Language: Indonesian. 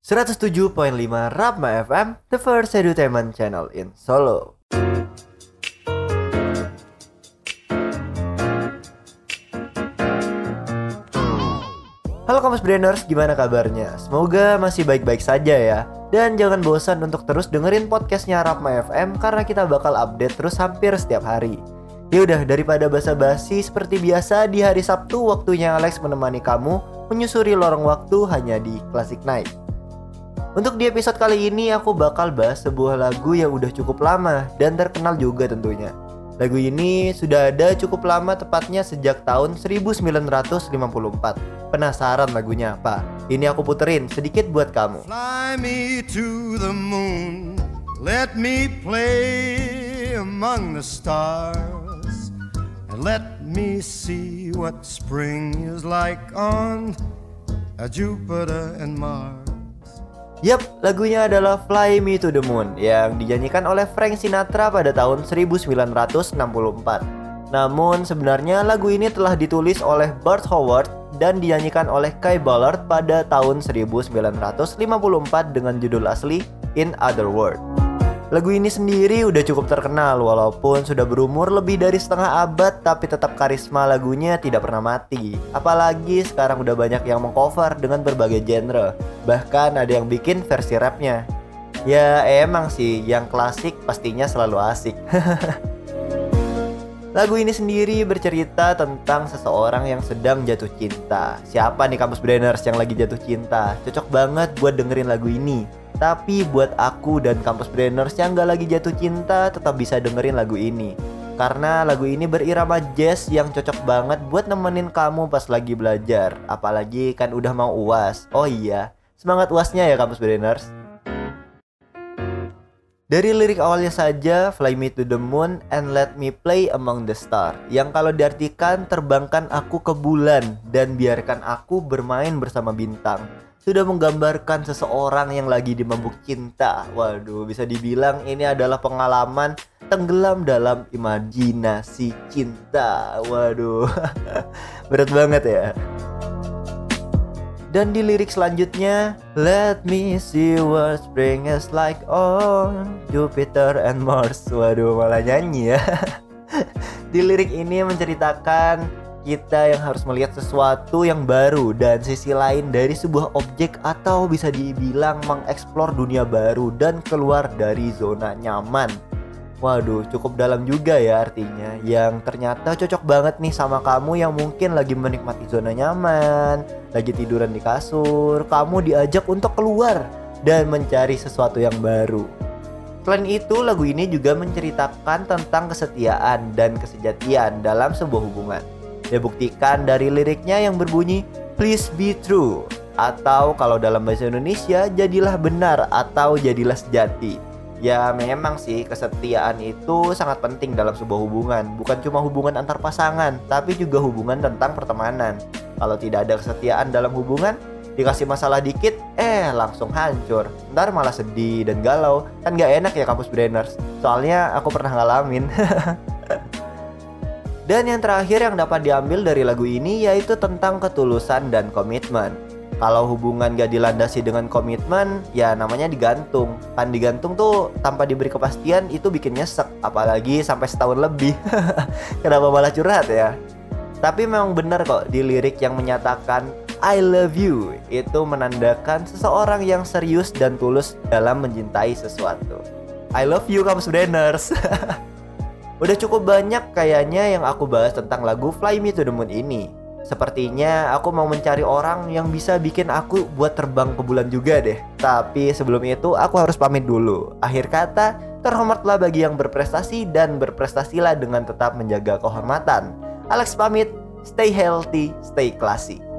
107.5 Rapma FM, the first entertainment channel in Solo. Halo Kampus Brainers, gimana kabarnya? Semoga masih baik-baik saja ya. Dan jangan bosan untuk terus dengerin podcastnya Rapma FM karena kita bakal update terus hampir setiap hari. Yaudah, daripada basa-basi seperti biasa di hari Sabtu waktunya Alex menemani kamu menyusuri lorong waktu hanya di Classic Night. Untuk di episode kali ini aku bakal bahas sebuah lagu yang udah cukup lama dan terkenal juga tentunya. Lagu ini sudah ada cukup lama tepatnya sejak tahun 1954. Penasaran lagunya apa? Ini aku puterin sedikit buat kamu. Fly me to the moon, let me play among the stars, and let me see what spring is like on Jupiter and Mars. Yap, lagunya adalah Fly Me to the Moon yang dinyanyikan oleh Frank Sinatra pada tahun 1964. Namun sebenarnya lagu ini telah ditulis oleh Burt Howard dan dinyanyikan oleh Kai Ballard pada tahun 1954 dengan judul asli In Other World. Lagu ini sendiri udah cukup terkenal walaupun sudah berumur lebih dari setengah abad tapi tetap karisma lagunya tidak pernah mati. Apalagi sekarang udah banyak yang mengcover dengan berbagai genre. Bahkan ada yang bikin versi rapnya. Ya emang sih yang klasik pastinya selalu asik. Lagu ini sendiri bercerita tentang seseorang yang sedang jatuh cinta. Siapa nih kampus brainers yang lagi jatuh cinta? Cocok banget buat dengerin lagu ini. Tapi buat aku dan kampus brainers yang gak lagi jatuh cinta tetap bisa dengerin lagu ini. Karena lagu ini berirama jazz yang cocok banget buat nemenin kamu pas lagi belajar. Apalagi kan udah mau uas. Oh iya, semangat uasnya ya kampus brainers. Dari lirik awalnya saja, Fly Me to the Moon and Let Me Play Among the Stars Yang kalau diartikan, terbangkan aku ke bulan dan biarkan aku bermain bersama bintang Sudah menggambarkan seseorang yang lagi dimabuk cinta. Waduh, bisa dibilang ini adalah pengalaman tenggelam dalam imajinasi cinta. Waduh, berat banget ya dan di lirik selanjutnya Let me see what spring is like on Jupiter and Mars. Waduh malah nyanyi ya. Di lirik ini menceritakan kita yang harus melihat sesuatu yang baru dan sisi lain dari sebuah objek atau bisa dibilang mengeksplor dunia baru dan keluar dari zona nyaman Waduh, cukup dalam juga ya artinya. Yang ternyata cocok banget nih sama kamu yang mungkin lagi menikmati zona nyaman Lagi tiduran di kasur Kamu diajak untuk keluar dan mencari sesuatu yang baru. Selain itu, lagu ini juga menceritakan tentang kesetiaan dan kesejatian dalam sebuah hubungan. Dia buktikan dari liriknya yang berbunyi Please be true Atau kalau dalam bahasa Indonesia, jadilah benar atau jadilah sejati Ya memang sih kesetiaan itu sangat penting dalam sebuah hubungan. Bukan cuma hubungan antar pasangan Tapi juga hubungan tentang pertemanan. Kalau tidak ada kesetiaan dalam hubungan Dikasih masalah dikit, eh langsung hancur. Ntar malah sedih dan galau. Kan gak enak ya kampus brainers. Soalnya aku pernah ngalamin. Dan yang terakhir yang dapat diambil dari lagu ini yaitu tentang ketulusan dan komitmen kalau hubungan gak dilandasi dengan komitmen ya namanya digantung. Kan digantung tuh tanpa diberi kepastian itu bikin nyesek apalagi sampai setahun lebih. Kenapa malah curhat ya? Tapi memang benar kok di lirik yang menyatakan I love you itu menandakan seseorang yang serius dan tulus dalam mencintai sesuatu. I love you kamu brainers Udah cukup banyak kayaknya yang aku bahas tentang lagu Fly Me to the Moon ini Sepertinya aku mau mencari orang yang bisa bikin aku buat terbang ke bulan juga deh. Tapi sebelum itu aku harus pamit dulu. Akhir kata, terhormatlah bagi yang berprestasi dan berprestasilah dengan tetap menjaga kehormatan. Alex pamit, stay healthy, stay classy.